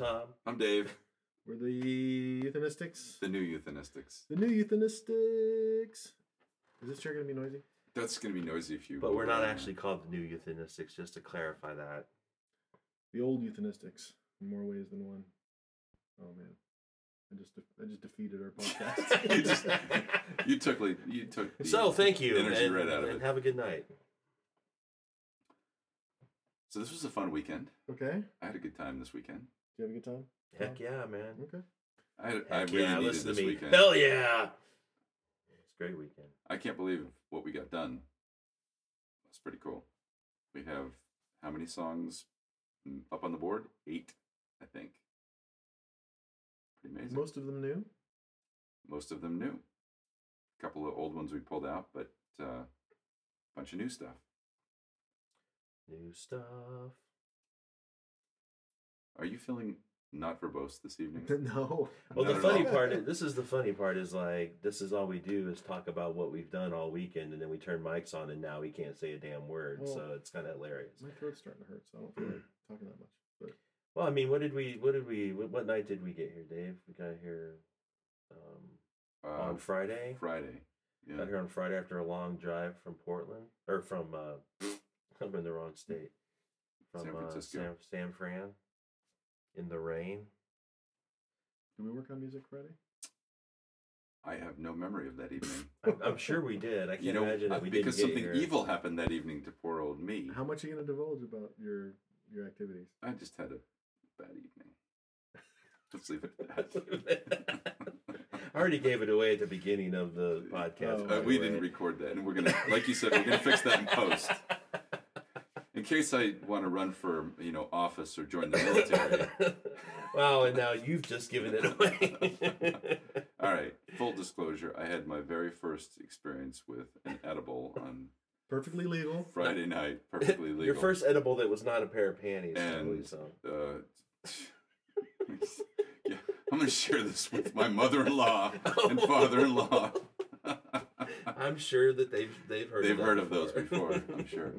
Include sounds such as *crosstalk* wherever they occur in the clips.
I'm Tom. I'm Dave, We're the euthanistics. the new euthanistics. The new euthanistics. Is this chair gonna be noisy? That's going to be noisy if you. But we're not actually called the new euthanistics, just to clarify that. The old euthanistics in more ways than one. Oh man, I just de- I just defeated our podcast. *laughs* you just *laughs* you took like you took. The So thank you, energy and, right out of and it. have a good night. So this was a fun weekend. okay. I had a good time this weekend. Do you have a good time? Heck yeah, man. Okay. I I Heck really yeah, needed listen this to me. weekend. Hell yeah! It's a great weekend. I can't believe what we got done. That's pretty cool. We have how many songs mm, up on the board? Eight, I think. Pretty amazing. Most of them new. Most of them new. A couple of old ones we pulled out, but a uh, bunch of new stuff. New stuff. Are you feeling not verbose this *laughs* evening? no. Well, Not the funny all. part, is, *laughs* this is the funny part, is like this is all we do is talk about what we've done all weekend, and then we turn mics on, and now we can't say a damn word. Well, so it's kind of hilarious. My throat's starting to hurt, so I don't feel like *clears throat* talking that much. But Well, I mean, what did we? What did we? What, what night did we get here, Dave? We got here um, Uh, on Friday. Friday. Yeah. Got here on Friday after a long drive from Portland or from uh *sniffs* I'm in the wrong state. From San uh, Francisco. San, San Fran in the rain. do we work on music Friday? I have no memory of that evening. *laughs* I'm, I'm sure we did. I can't you know, imagine that we because didn't something get here. evil happened that evening to poor old me. How much are you gonna divulge about your your activities? I just had a bad evening. *laughs* Let's leave it at that. I already gave it away at the beginning of the podcast. Oh, Uh, we didn't record that, and we're gonna, like you said, we're gonna fix that in post. *laughs* In case I want to run for, you know, office or join the military. *laughs* wow, and now you've just given it away. *laughs* All right. Full disclosure: I had my very first experience with an edible on Perfectly legal. Friday night. Perfectly legal. Your first edible that was not a pair of panties, And- totally, so. uh, *laughs* yeah, I'm going to share this with my mother-in-law and father-in-law. I'm sure that they've they've heard They've of that heard of those before. before, I'm sure.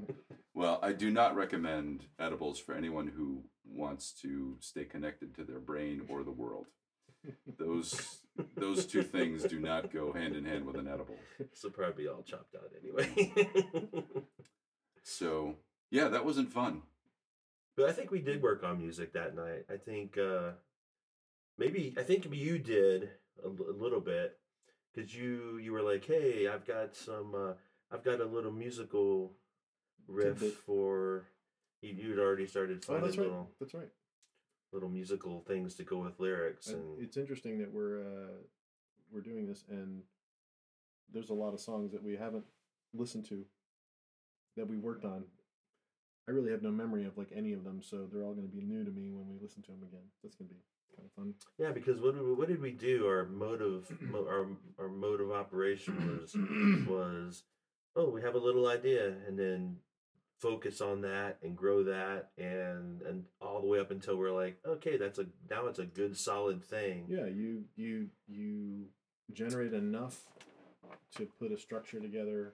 Well, I do not recommend edibles for anyone who wants to stay connected to their brain or the world. Those those two things do not go hand in hand with an edible. So probably be all chopped out anyway. So yeah, that wasn't fun. but I think we did work on music that night. I think uh, maybe I think you did a, l- a little bit because you you were like, hey, I've got some, uh, I've got a little musical riff Tidbit. for. You, you'd already started Oh, finding that's right. little That's right. little musical things to go with lyrics, And and it's interesting that we're uh, we're doing this, and there's a lot of songs that we haven't listened to that we worked on. I really have no memory of like any of them, so they're all going to be new to me when we listen to them again. That's going to be kind of fun. Yeah, because what did we, what did we do? Our motive, *clears throat* mo- our our mode of operation was *clears throat* was oh, we have a little idea, and then focus on that and grow that, and and all the way up until we're like, okay, that's a now it's a good solid thing. Yeah, you you you generate enough to put a structure together,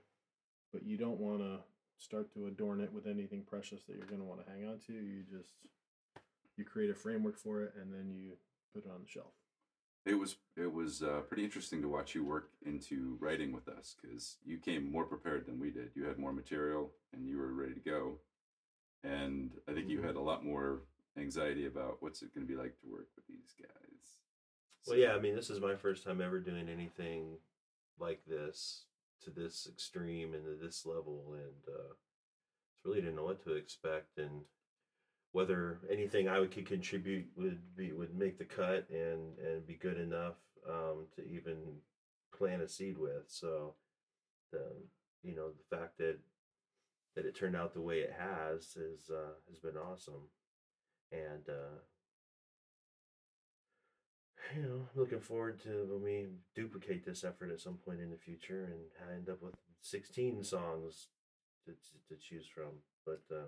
but you don't want to start to adorn it with anything precious that you're going to want to hang on to. You just you create a framework for it, and then you put it on the shelf. It was it was uh, pretty interesting to watch you work into writing with us because you came more prepared than we did. You had more material and you were ready to go, and I think you Mhm. had a lot more anxiety about what's it going to be like to work with these guys. Well, yeah, I mean, this is my first time ever doing anything like this to this extreme and to this level, and uh, really didn't know what to expect and whether anything I could contribute would be would make the cut and and be good enough um, to even plant a seed with. So, the you know the fact that that it turned out the way it has is uh, has been awesome, and. Uh, you know, looking forward to when we duplicate this effort at some point in the future and end up with 16 songs to, to, to choose from. But uh,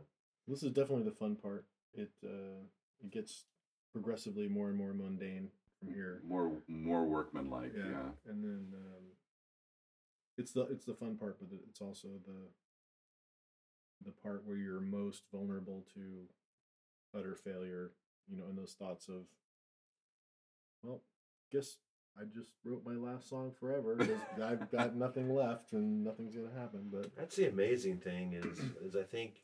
This is definitely the fun part. It uh, it gets progressively more and more mundane from here. More more workmanlike. Yeah, Yeah. and then um, it's the it's the fun part, but it's also the the part where you're most vulnerable to utter failure, you know, and those thoughts of, well, guess I just wrote my last song forever because *laughs* I've got nothing left and nothing's gonna happen. But That's the amazing thing is is I think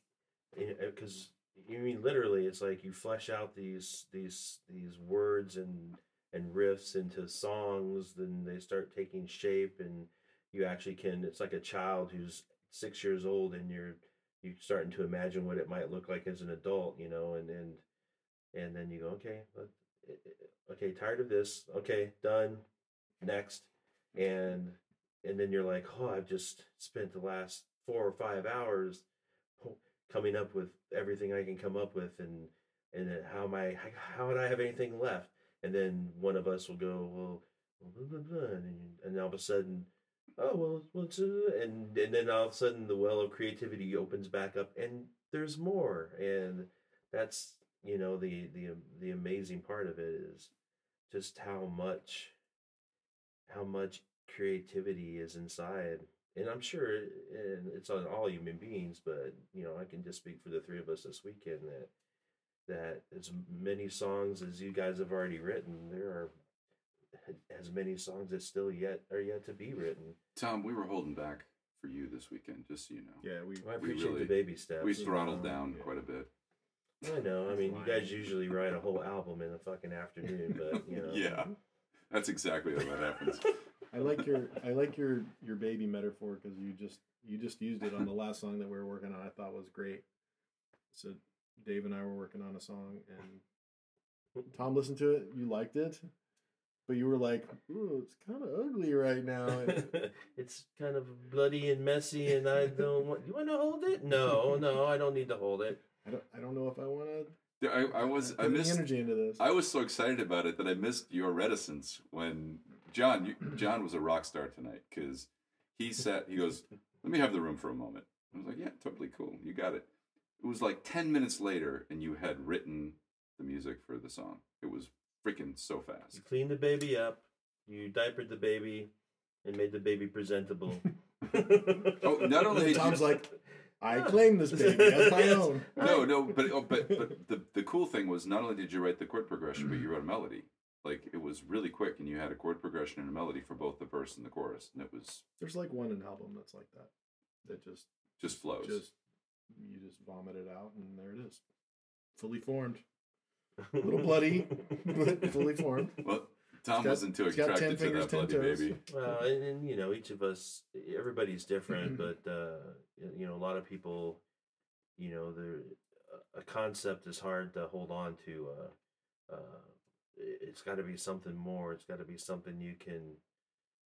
because you mean literally it's like you flesh out these these these words and and riffs into songs then they start taking shape and you actually can it's like a child who's six years old and you're you're starting to imagine what it might look like as an adult you know and and and then you go okay eh, eh, okay tired of this okay done next and and then you're like oh i've just spent the last four or five hours coming up with everything i can come up with and and then how am i how would i have anything left? And then one of us will go well blah, blah, blah, and, and all of a sudden oh well what's and and then all of a sudden the well of creativity opens back up and there's more. And that's you know the the um, the amazing part of it is just how much how much creativity is inside and i'm sure and it's on all human beings but you know i can just speak for the three of us this weekend that that as many songs as you guys have already written there are as many songs that still yet are yet to be written Tom, we were holding back for you this weekend, just so you know. yeah, we i We really- the baby steps We throttled Uh, down yeah. quite a bit. i know i mean you guys usually write a whole album in a fucking afternoon but you *laughs* know Yeah, that's exactly how that happens. *laughs* I like your I like your your baby metaphor because you just you just used it on the last song that we were working on. I thought was great. So Dave and I were working on a song, and Tom listened to it. You liked it, but you were like, "Ooh, it's kind of ugly right now." *laughs* And it's kind of bloody and messy, and I don't want. You want to hold it? No, no, I don't need to hold it. I don't I don't know if I want to. I, I was I missed energy into this. I was so excited about it that I missed your reticence when John you, John was a rock star tonight because he *laughs* said he goes let me have the room for a moment. I was like yeah totally cool you got it. It was like ten minutes later and you had written the music for the song. It was freaking so fast. You cleaned the baby up, you diapered the baby, and made the baby presentable. *laughs* Oh, not only then did Tom's you, like, I claim this baby as my Yes. *laughs* own. no no but oh, but but the the cool thing was not only did you write the chord progression but you wrote a melody. Like it was really quick and you had a chord progression and a melody for both the verse and the chorus and it was There's like one an album that's like that. That just just flows. just you just vomit it out and there it is, fully formed. A little *laughs* bloody, but fully formed. Well, Tom got- wasn't too it's got 10 attracted to fingers, that bloody toes. baby. Well, and, and you know, each of us, everybody's different, *clears throat* but uh, you know, a lot of people, you know, there a concept is hard to hold on to. Uh, uh, it- it's got to be something more. It's got to be something you can,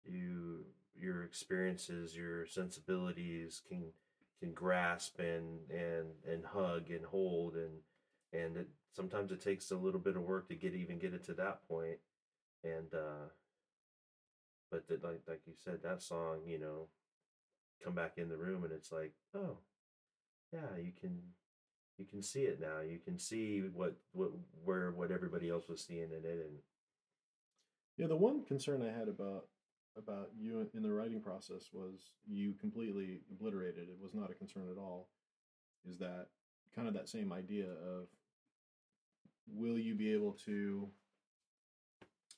you your experiences, your sensibilities can can grasp and and and hug and hold and and it, sometimes it takes a little bit of work to get even get it to that point and uh but that like like you said that song you know come back in the room and it's like oh yeah you can you can see it now you can see what what where what everybody else was seeing in it and Yeah, the one concern I had about about you in- the writing process was you completely obliterated. It was not a concern at all. Is that kind of that same idea of will you be able to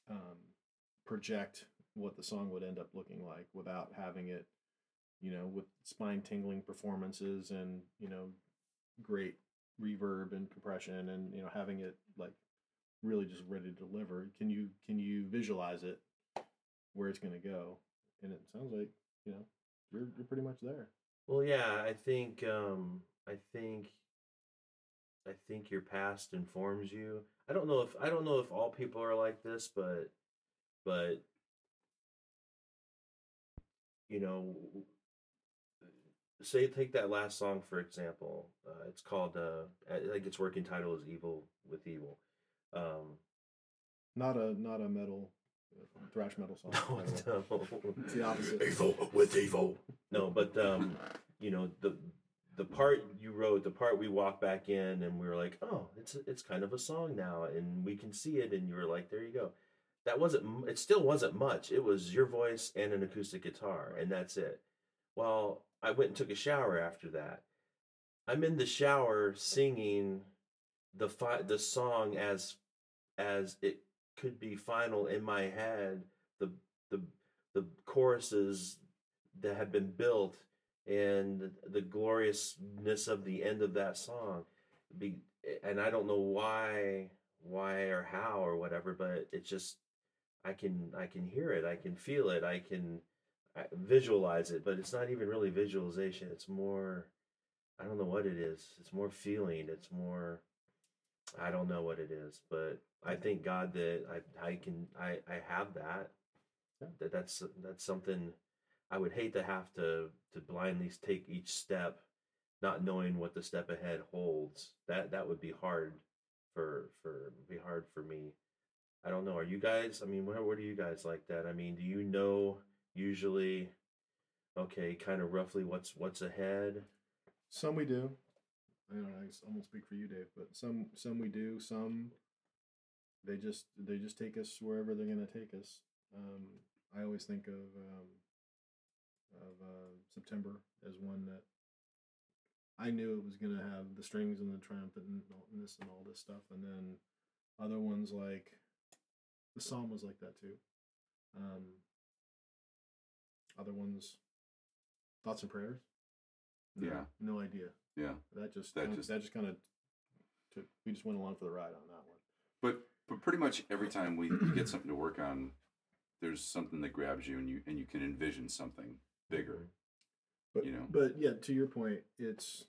um, project what the song would end up looking like without having it, you know, with spine tingling performances and you know, great reverb and compression and you know having it like really just ready to deliver. Can you can you visualize it where it's going to go? And it sounds like you know you're you're pretty much there. Well, yeah, I think um I think I think your past informs you. I don't know if I don't know if all people are like this, but but you know say take that last song for example. Uh, it's called uh I think its working title is Evil with Evil. Um Not a not a metal uh, thrash metal *laughs* song. no, by the way. no. It's the opposite. Evil with evil. No, but um, you know the the part you wrote, the part we walked back in, and we were like, oh, it's it's kind of a song now, and we can see it, and you were like, there you go. That wasn't. It still wasn't much. It was your voice and an acoustic guitar, and that's it. Well, I went and took a shower after that. I'm in the shower singing the fi- the song as as it could be final in my head the the the choruses that have been built and the gloriousness of the end of that song be and I don't know why why or how or whatever but it just I can I can hear it I can feel it I can visualize it but it's not even really visualization it's more I don't know what it is it's more feeling it's more I don't know what it is but I thank God that I I can I I have that Yeah. that that's that's something I would hate to have to to blindly take each step, not knowing what the step ahead holds. That that would be hard for for be hard for me. I don't know. Are you guys? I mean, where where do you guys like that? I mean, do you know usually? Okay, kind of roughly what's what's ahead. Some we do. I don't know. I almost speak for you, Dave, but some some we do. Some they just they just take us wherever they're going to take us. Um, I always think of um, of uh, September as one that I knew it was going to have the strings and the triumphant and all and this and all this stuff, and then other ones like the psalm was like that too. Um, other ones, thoughts and prayers. No, Yeah. no idea. Yeah. That just That that just- just that just kind of took. We just went along for the ride on that one. But but pretty much every time we get something to work on, there's something that grabs you and you and you can envision something bigger. Mm-hmm. But You know. but yeah, to your point, it's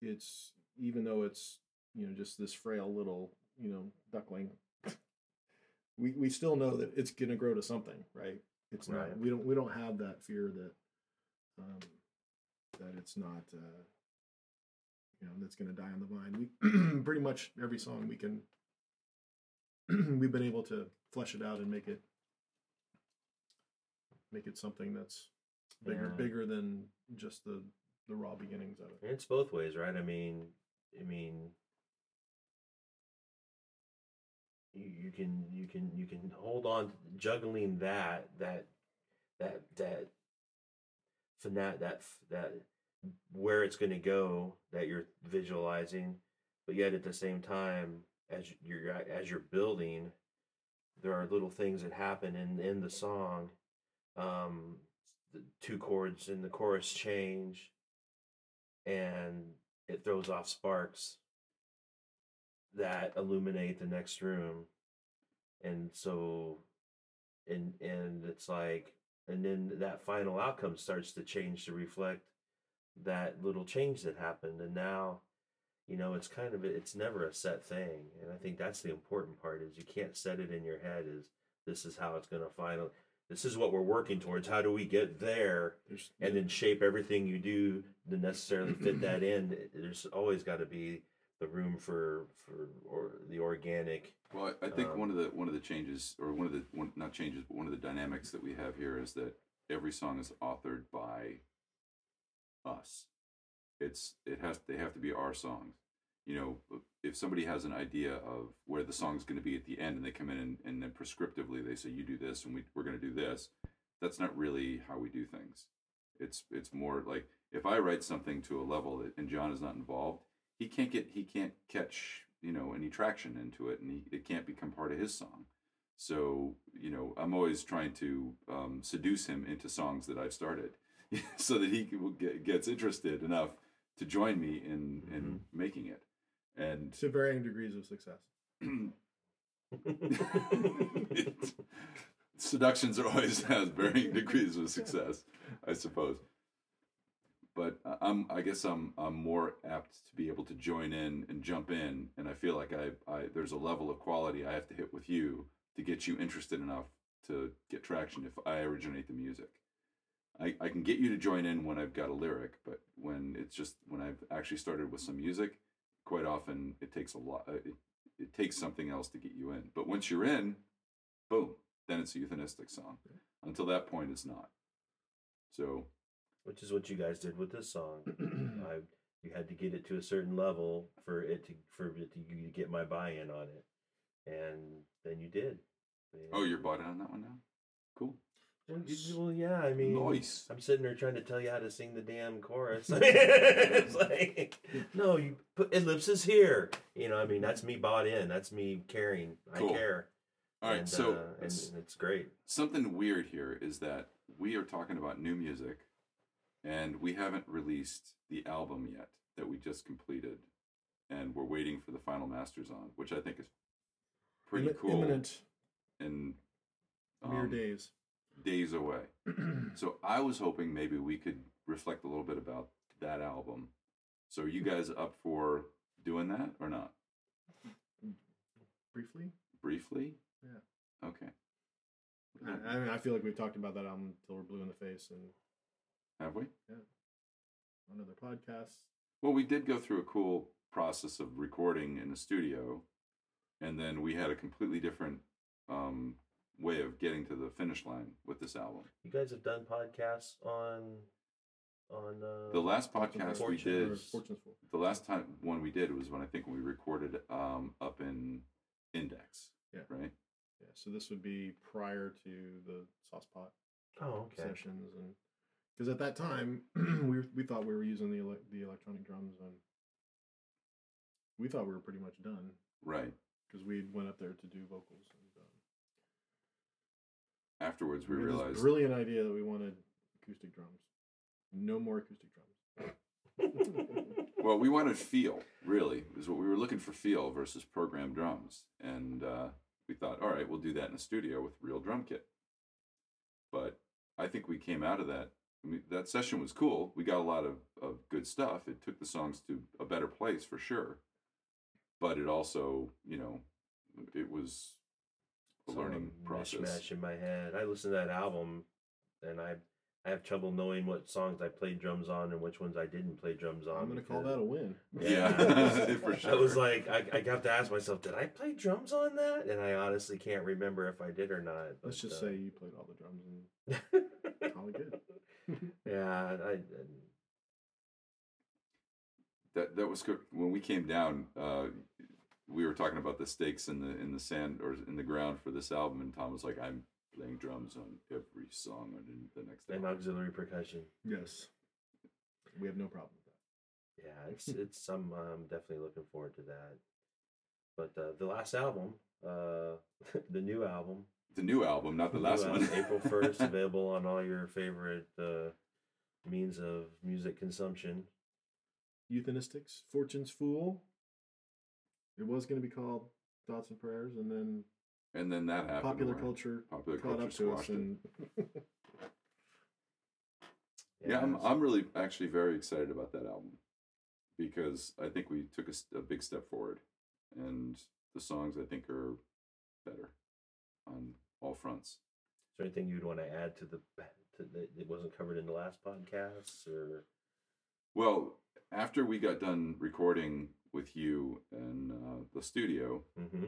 it's even though it's you know just this frail little you know duckling, *laughs* we we still know that it's gonna grow to something, right? It's not. We don't we don't have that fear that um, that it's not. Uh, you know that's going to die on the vine. We *clears throat* pretty much every song we can *clears throat* we've been able to flesh it out and make it make it something that's bigger Yeah. bigger than just the the raw beginnings of it. And it's both ways, right? I mean, I mean, you, can you can you can hold on juggling that that that that fanat that that where it's going to go that you're visualizing, but yet at the same time as you're as you're building, there are little things that happen in in the song. Um, the two chords in the chorus change and it throws off sparks that illuminate the next room and so and and it's like and then that final outcome starts to change to reflect that little change that happened and now you know it's kind of it's never a set thing and i think that's the important part is you can't set it in your head is this is how it's going to final this is what we're working towards how do we get there There's and then shape everything you do to necessarily fit that *clears throat* in. There's always got to be the room for for or the organic. Well, I I think Um, one of the one of the changes, or one of the one, not changes, but one of the dynamics that we have here is that every song is authored by us. It's it has they have to be our songs. You know, if somebody has an idea of where the song's going to be at the end, and they come in and, and then prescriptively they say you do this and we we're going to do this, that's not really how we do things. It's it's more like if I write something to a level that, and John is not involved, he can't get he can't catch you know any traction into it, and he, it can't become part of his song. So you know, I'm always trying to um, seduce him into songs that I've started, *laughs* so that he can, get, gets interested enough to join me in in making it. And to varying degrees of success. *clears throat* seductions are always has varying degrees of success, I suppose. But I- I'm, I guess I'm, I'm more apt to be able to join in and jump in, and I feel like I, I, there's a level of quality I have to hit with you to get you interested enough to get traction if I originate the music. I, I can get you to join in when I've got a lyric, but when it's just when I've actually started with some music, quite often it takes a lot. It, it takes something else to get you in. But once you're in, boom, then it's a euthanistic song. Until that point, it's not. So Which is what you guys did with this song. *clears throat* I you had to get it to a certain level for it to for it to you to get my buy-in on it, and then you did. Oh, you're bought in on that one now? Cool. Well, yeah, I mean, Nice. I'm sitting there trying to tell you how to sing the damn chorus. *laughs* *laughs* it's like, no, you put ellipses here. You know, I mean, that's me bought in. That's me caring. Cool. I care. All right, and, so uh, and, and it's great. something weird here is that we are talking about new music, and we haven't released the album yet that we just completed, and we're waiting for the final masters on, which I think is pretty Immi- cool. Imminent and mere um, days. days away. *clears throat* So I was hoping maybe we could reflect a little bit about that album. So are you guys up for doing that or not? Briefly, Briefly? Yeah. Okay. I, I mean, I feel like we've talked about that album until we're blue in the face and Have we? Yeah. On other podcasts. Well, we did go through a cool process of recording in the studio, and then we had a completely different um, way of getting to the finish line with this album. You guys have done podcasts on on uh, The last podcast we did, or Fortune's Fool. the last time one we did was when I think we recorded um, up in Index. Yeah. Right. Yeah, so this would be prior to the sauce pot oh okay sessions, and because at that time *clears throat* we were, we thought we were using the ele- the electronic drums, and we thought we were pretty much done Right. because we went up there to do vocals. And, um, Afterwards, we this realized brilliant idea that we wanted acoustic drums. No more acoustic drums. *laughs* *laughs* Well, we wanted feel, really, is what we were looking for feel versus programmed drums. And uh, we thought, all right, we'll do that in a studio with real drum kit. But I think we came out of that. I mean, that session was cool. We got a lot of, of good stuff. It took the songs to a better place for sure. But it also, you know, it was a Some learning process. mishmash in my head. I listened to that album, and I I have trouble knowing what songs I played drums on and which ones I didn't play drums on. I'm gonna call that a win. Yeah, *laughs* *laughs* for sure. I was like, I, I have to ask myself, did I play drums on that? And I honestly can't remember if I did or not. Let's but, just uh, say you played all the drums and *laughs* probably good. Yeah, I, I that that was good. when we came down. Uh, we were talking about the stakes in the in the sand or in the ground for this album, and Tom was like, "I'm playing drums on every song on the next and album." auxiliary percussion. yes, we have no problem with that. Yeah, it's it's I'm um, definitely looking forward to that. But uh, the last album, uh, *laughs* the new album, The new album, not the new last one. April first, *laughs* available on all your favorite uh, means of music consumption. Euthanistics, Fortune's Fool. It was going to be called Thoughts and Prayers, and then and then that happened. popular where culture Popular caught culture up to us, it. and *laughs* Yeah, I'm, I'm really actually very excited about that album because I think we took a big step forward, and the songs I think are better on all fronts. Is there anything you'd want to add to the that it wasn't covered in the last podcast or? Well, after we got done recording with you in uh, the studio, Mm-hmm.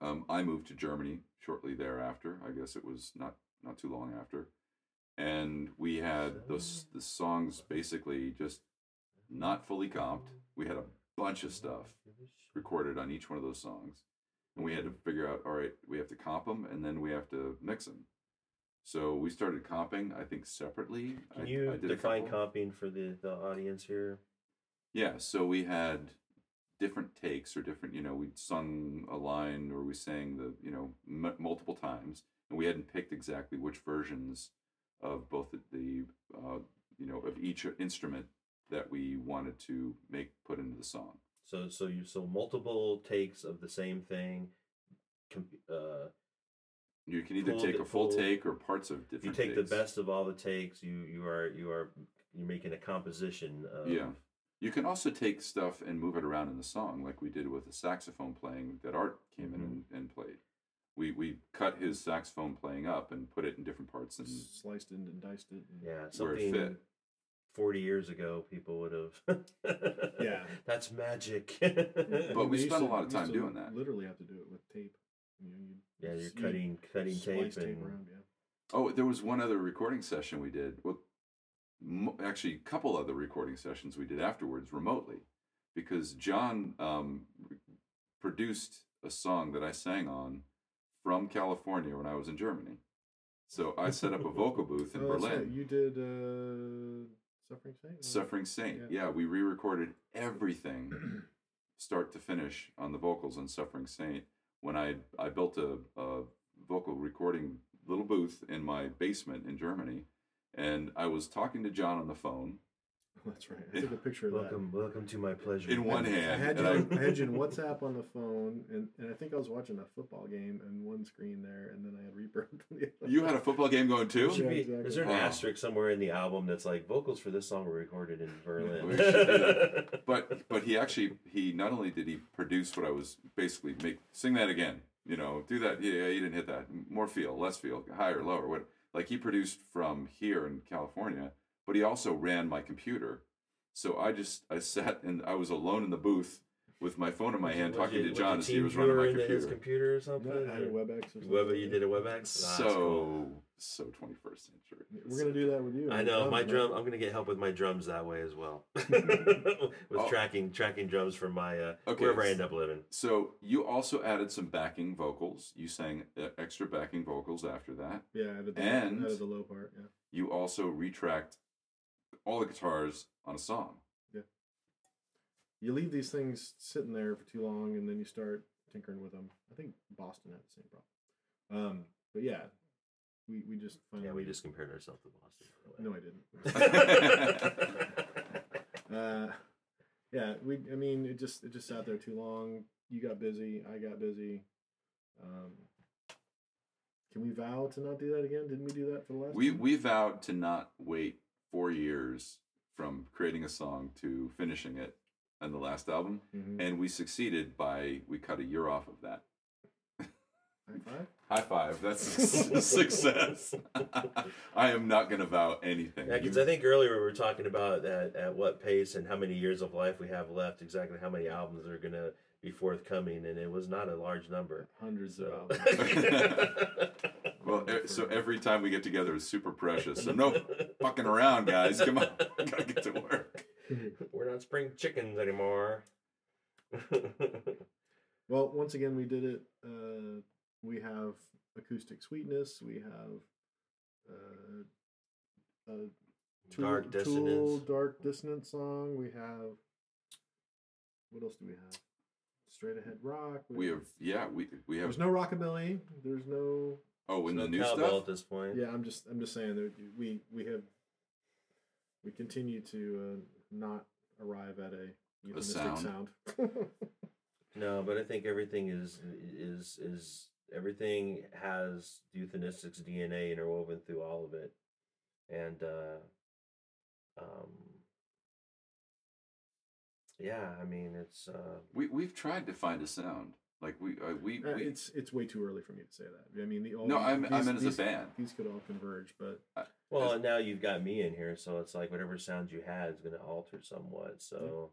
um, I moved to Germany shortly thereafter. I guess it was not not too long after, and we had those the songs basically just not fully comped. We had a bunch of stuff recorded on each one of those songs, and we had to figure out all right, we have to comp them and then we have to mix them. So we started comping, I think separately. Can you I did define comping for the the audience here? Yeah, so we had different takes or different, you know, we'd sung a line or we sang the, you know, m- multiple times, and we hadn't picked exactly which versions of both the, the uh, you know, of each instrument that we wanted to make put into the song. So so you so multiple takes of the same thing. Uh, You can either take a full pull- take or parts of different. you take takes. the best of all the takes. You you are you are you're making a composition. Of, Yeah. You can also take stuff and move it around in the song, like we did with the saxophone playing that Art came in mm-hmm. and, and played. We we cut his saxophone playing up and put it in different parts, and sliced it and diced it. and- Yeah, Where it something fit. forty years ago, people would have. Yeah. *laughs* that's magic. But we used spent a lot of time doing that. Literally have to do it with tape. You know, yeah, you're s- you'd cutting cutting tape slice and around. Yeah. oh, there was one other recording session we did. Well, mo- actually, a couple other recording sessions we did afterwards remotely, because John um, re- produced a song that I sang on from California when I was in Germany. So I set up a vocal *laughs* booth in Oh, Berlin. right. You did uh, Suffering Saint? Suffering Saint. Yeah. Yeah. we re-recorded everything, *clears throat* start to finish, on the vocals on Suffering Saint. When I I built a, a vocal recording little booth in my basement in Germany, and I was talking to John on the phone *laughs* That's right. I took a picture of Welcome, welcome to my pleasure. in one that. hand, I had, you, I, *laughs* I had you in WhatsApp on the phone, and, and I think I was watching a football game and one screen there, and then I had reverb. on *laughs* the other. you had a football game going too. Yeah, be- exactly. Is there an Wow. asterisk somewhere in the album that's like vocals for this song were recorded in Berlin? we should but but he actually he not only did he produce what I was basically make sing that again, you know, do that. Yeah, you didn't hit that. More feel, less feel, higher, lower. What like he produced from here in California, but he also ran my computer. So I just I sat and I was alone in the booth with my phone in my hand Was talking you- to John as he was running my viewer into his computer. computer or something? No, I had a WebEx or something. Web, you did a WebEx. So that's cool. so twenty first century. We're gonna do that with you. I know drums, my man. drum. I'm gonna get help with my drums that way as well, *laughs* with Oh. tracking tracking drums for my uh, Okay, wherever I s- end up living. So you also added some backing vocals. You sang uh, extra backing vocals after that. Yeah, I did the, And- I did the low part. Yeah. You also retracked all the guitars on a song. Yeah. You leave these things sitting there for too long, and then you start tinkering with them. I think Boston had the same problem. Um, but yeah, we we just finally. Yeah, we just compared ourselves to Boston. No, I didn't. *laughs* *laughs* uh, yeah, we. I mean, it just it just sat there too long. You got busy. I got busy. Um, can we vow to not do that again? Didn't we do that for the last? We one? we vowed to not wait four years from creating a song to finishing it on the last album, Mhm. and we succeeded by we cut a year off of that. High five. *laughs* High five! That's *laughs* success. *laughs* I am not going to vow anything. Yeah, because I think earlier we were talking about at, at what pace and how many years of life we have left, exactly how many albums are going to be forthcoming, and it was not a large number. Hundreds of So. albums. Well, so every time we get together is super precious. So no *laughs* fucking around, guys. Come on, *laughs* gotta get to work. *laughs* We're not spring chickens anymore. Well, once again, we did it. Uh, we have acoustic sweetness. We have uh, a Tool, Dark Tool dissonance. dark dissonance song. We have what else do we have? Straight ahead rock. We have yeah, we we have There's no rockabilly. There's no. Oh in No the new cowbell stuff. at this point. Yeah, I'm just I'm just saying that we we have we continue to uh, not arrive at a euphemistic sound. sound. *laughs* No, but I think everything is is is everything has euthanistics DNA interwoven through all of it, and uh, um, yeah, I mean it's uh, We we've tried to find a sound like we uh, we, Uh, we it's it's way too early for me to say that. I mean, the all no these- I mean, I these- meant as a these- band. These could all converge, but well, As- now you've got me in here, so it's like whatever sound you had is going to alter somewhat. So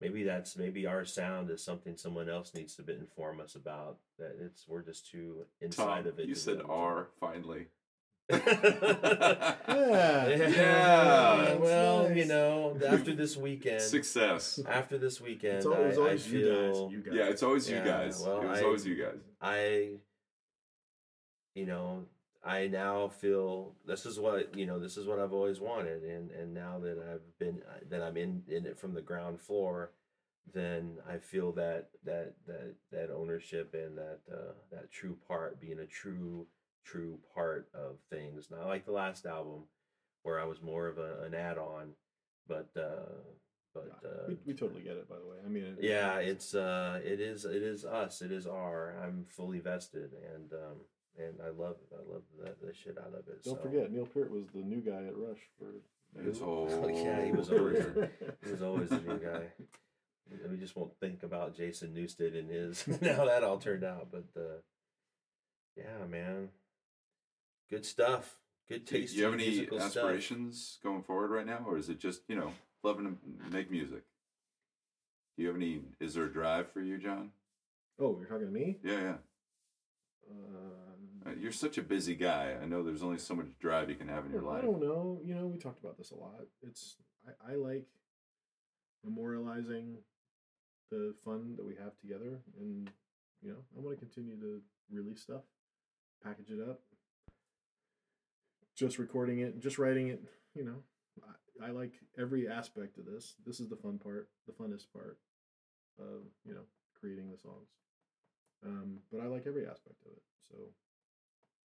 maybe that's maybe our sound is something someone else needs to inform us about. That it's we're just too inside Tom, of it. you said be R finally. Yeah, Yeah. well, Nice. you know, after this weekend, Success. after this weekend, it's always, I, I always you guys. feel You guys. Yeah, it's always you guys. well, it was I- always you guys. I, you know, I now feel this is what you know. This is what I've always wanted, and and now that I've been that I'm in in it from the ground floor, then I feel that that that that ownership and that uh, that true part being a true true part of things. Not like the last album, where I was more of a, an add on, but uh, but uh, we, we totally get it. By the way, I mean, it- yeah it's uh it is it is us it is our i'm fully vested and um and i love i love the, the shit out of it Don't so. forget, Neil Peart was the new guy at Rush for. It's all *laughs* yeah, he was always he was always the new guy we just won't think about jason newsted and his *laughs* how that all turned out but uh yeah man good stuff good taste. Do you have any musical stuff. aspirations going forward right now, or is it just you know loving to make music? Do you have any? Is there a drive for you, John? Oh, you're talking to me? Yeah, yeah. Um, Uh, You're such a busy guy. I know there's only so much drive you can have in your Well, life. I don't know. You know, we talked about this a lot. It's I, I like memorializing the fun that we have together, and you know, I want to continue to release stuff, package it up. Just recording it, just writing it. You know, I, I like every aspect of this. This is the fun part, the funnest part of you know creating the songs. Um, but I like every aspect of it. So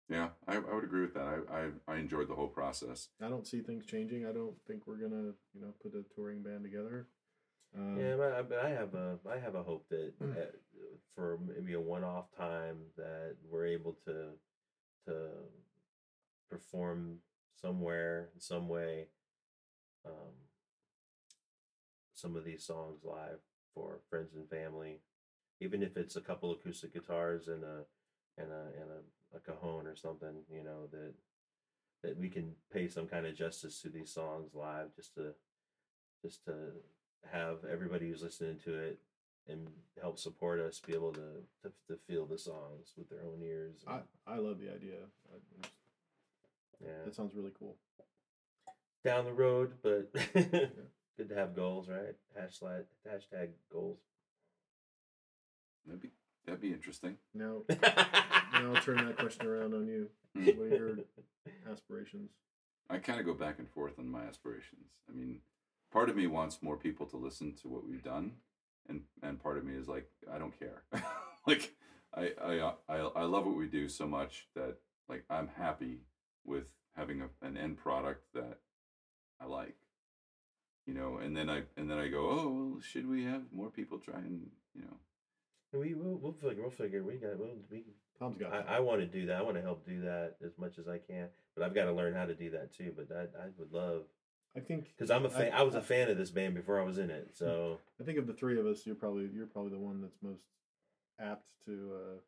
Yeah, I, I would agree with that. I, I I enjoyed the whole process. I don't see things changing. I don't think we're gonna you know put a touring band together. Um, Yeah, but I, but I have a I have a hope that uh, for maybe a one off time that we're able to to perform somewhere in some way um, some of these songs live for friends and family, even if it's a couple acoustic guitars and a and a and a, a cajon or something, you know that that we can pay some kind of justice to these songs live, just to just to have everybody who's listening to it and help support us be able to to, to feel the songs with their own ears. I and- I love the idea. I, yeah, that sounds really cool. down the road, but *laughs* good to have goals, right? Hashtag hashtag goals. That'd be that'd be interesting. Now, *laughs* now I'll turn that question around on you. Hmm. What are your aspirations? I kind of go back and forth on my aspirations. I mean, part of me wants more people to listen to what we've done, and and part of me is like, I don't care. *laughs* like, I, I uh, I I love what we do so much that like I'm happy with having a, an end product that I like. You know, and then I and then I go, oh, well, should we have more people try and you know? we will we'll figure we'll figure we got we'll, we Tom's got. I, I want to do that. I want to help do that as much as I can, but I've got to learn how to do that too. But I I would love I think because I'm a fan. I- I, was a fan of this band before I was in it. So I think of the three of us, you're probably you're probably the one that's most apt to, uh,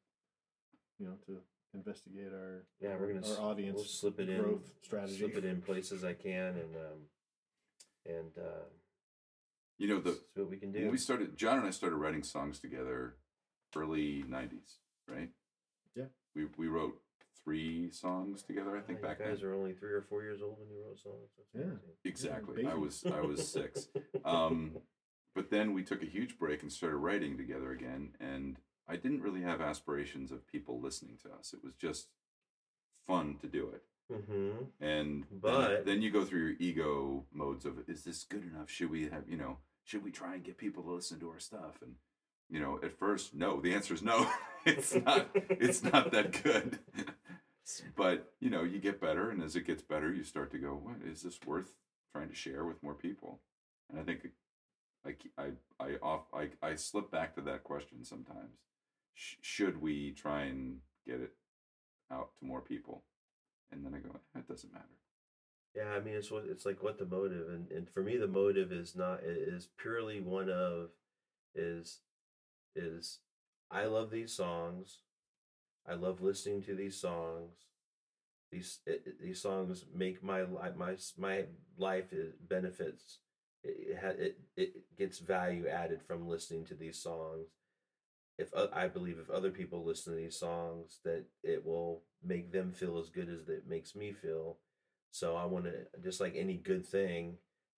you know, to investigate our yeah, we're gonna s- our audience we'll slip it in growth strategy. slip it in places I can, and um and uh, You know the see what we can do. when we started John and I started writing songs together early '90s, right? Yeah. We we wrote three songs together. I think Wow, back you guys then. are only three or four years old when you wrote songs. That's Yeah. amazing. Exactly. I was I was six. *laughs* Um, but then we took a huge break and started writing together again. And I didn't really have aspirations of people listening to us. It was just fun to do it. mm-hmm. And But- then, you go through your ego modes of is this good enough? Should we have you know? Should we try and get people to listen to our stuff? And you know, at first, no. The answer is no. *laughs* it's not. It's not that good. *laughs* but you know, you get better, and as it gets better, you start to go, "What is this worth trying to share with more people?" And I think I I I off I I slip back to that question sometimes. Sh- should we try and get it out to more people? And then I go, eh, it doesn't matter. Yeah, I mean it's what it's like what the motive and, and for me the motive is not is purely one of is is I love these songs. I love listening to these songs. These it, these songs make my life my my life benefits. It it, it it gets value added from listening to these songs. If I believe if other people listen to these songs, that it will make them feel as good as it makes me feel. So I want to just like any good thing,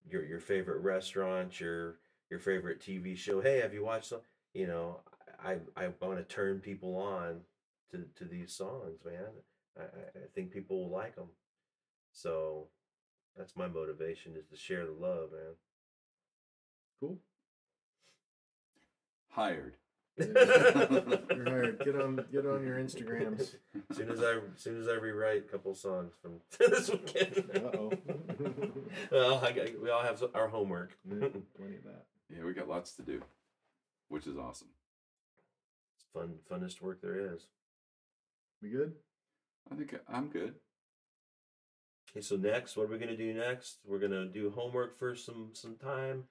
your your favorite restaurant, your your favorite TV show. Hey, have you watched? Some, you know, I I want to turn people on to to these songs, man. I I think people will like them. So that's my motivation is to share the love, man. Cool. Hired. You're hired. Get on get on your Instagrams. soon as I soon as I rewrite a couple songs from *laughs* this weekend. Uh-oh. *laughs* well, I got, we all have our homework. *laughs* Yeah, Plenty of that. Yeah, we got lots to do, which is awesome. It's fun, funnest work there is. We good? I think I'm good. Okay, so next, what are we gonna do next? We're gonna do homework for some some time,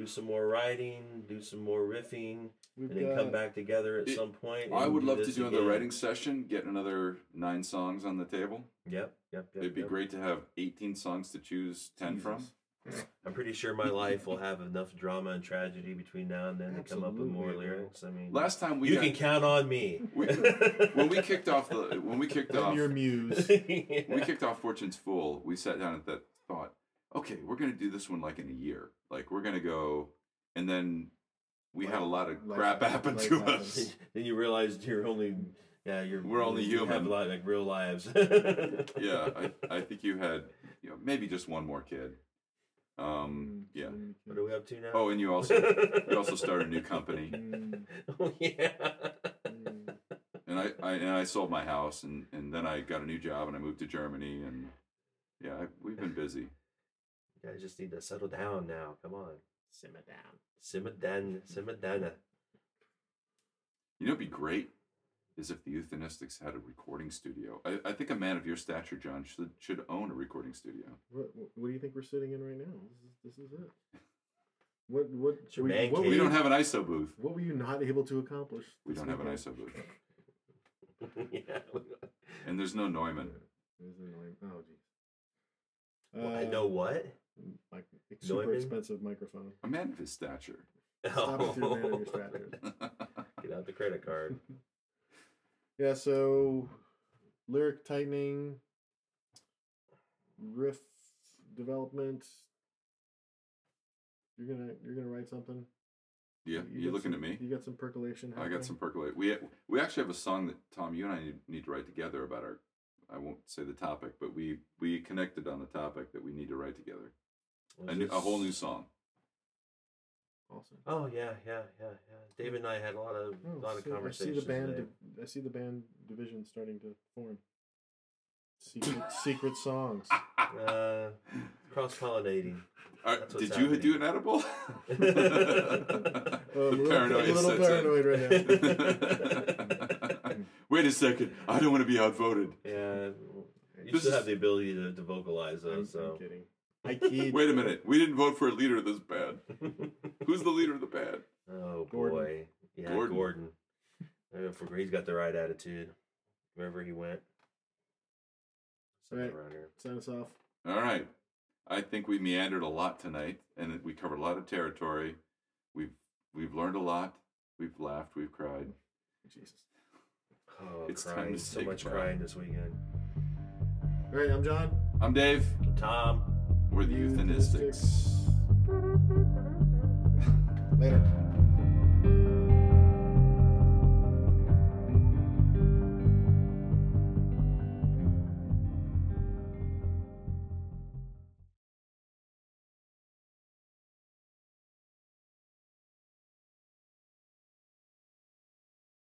do some more writing, do some more riffing, We've and then got come back together at It- some point. I would love to this do another writing session, get another nine songs on the table. Yep, yep, yep. It'd be yep. great to have 18 songs to choose 10 from. *laughs* I'm pretty sure my life will have enough drama and tragedy between now and then to come up with more Absolutely, it will. lyrics. I mean, Last time we you got, can count on me. We- *laughs* when we kicked off the when we kicked I'm off your muse. *laughs* when we kicked off Fortune's Fool, we sat down at that thought, okay, we're gonna do this one like in a year. Like we're gonna go and then we had a lot of Life- crap *laughs* happen life to us. *laughs* then you realized you're only Yeah, you're. We're only you Have human. li- like real lives. yeah, I, *laughs* I think you had you know maybe just one more kid. Um, Mm, yeah. What are we up to now? Oh, and you also you also started a new company, Mm, oh yeah. mm. and I, I and I sold my house, and and then I got a new job, and I moved to Germany, and yeah, I, we've been busy. You guys just need to settle down now. Come on. Simmer down. Simmer down. Simmer down. You know, it'd be great is if the euthanistics had a recording studio. I, I think a man of your stature, John, should should own a recording studio. What, what, what do you think we're sitting in right now? This is, this is it. What what It's your were you- man what, We don't have an ISO booth. what were you not able to accomplish? We don't have an? ISO booth, *laughs* yeah. and there's no Neumann. It is annoying. Oh jeez. Well, I Uh, know what. Like super Neumann? expensive microphone. A man of his stature. Oh. Stop with your man of your stature. *laughs* Get out the credit card. *laughs* Yeah, so lyric tightening, riff development. You're gonna you're gonna write something. yeah, You you got looking some- at me? You got some percolation. I got some percolate. We we actually have a song that Tom, you and I need, need to write together about our. I won't say the topic, but we we connected on the topic that we need to write together. A, new, a whole new song. Awesome. Oh yeah, yeah, yeah, yeah. David and I had a lot of Oh, lot of so I see conversations. the band. today. I see the band division starting to form. *laughs* Secret secret songs. *laughs* Uh, cross pollinating. All right, That's what's did you do an edible? *laughs* I'm a the little, paranoia a little paranoid right now. Wait a second. I don't want to be outvoted. Yeah, you This still is- have the ability to, to vocalize I'm, though. I'm So kidding. I keyed. Wait a minute. We didn't vote for a leader of this bad. *laughs* Who's the leader of the band? oh Gordon. boy, yeah, Gordon. Gordon. Uh, for- He's got the right attitude. Wherever he went. Something Right. around here. Sign us off. All right. I think we meandered a lot tonight, and we covered a lot of territory. We've we've learned a lot. We've laughed. We've cried. Jesus. Oh, It's time crying. to so say much goodbye. crying this weekend. All right, I'm John. I'm Dave. Tom. We're the euthanistics. Later.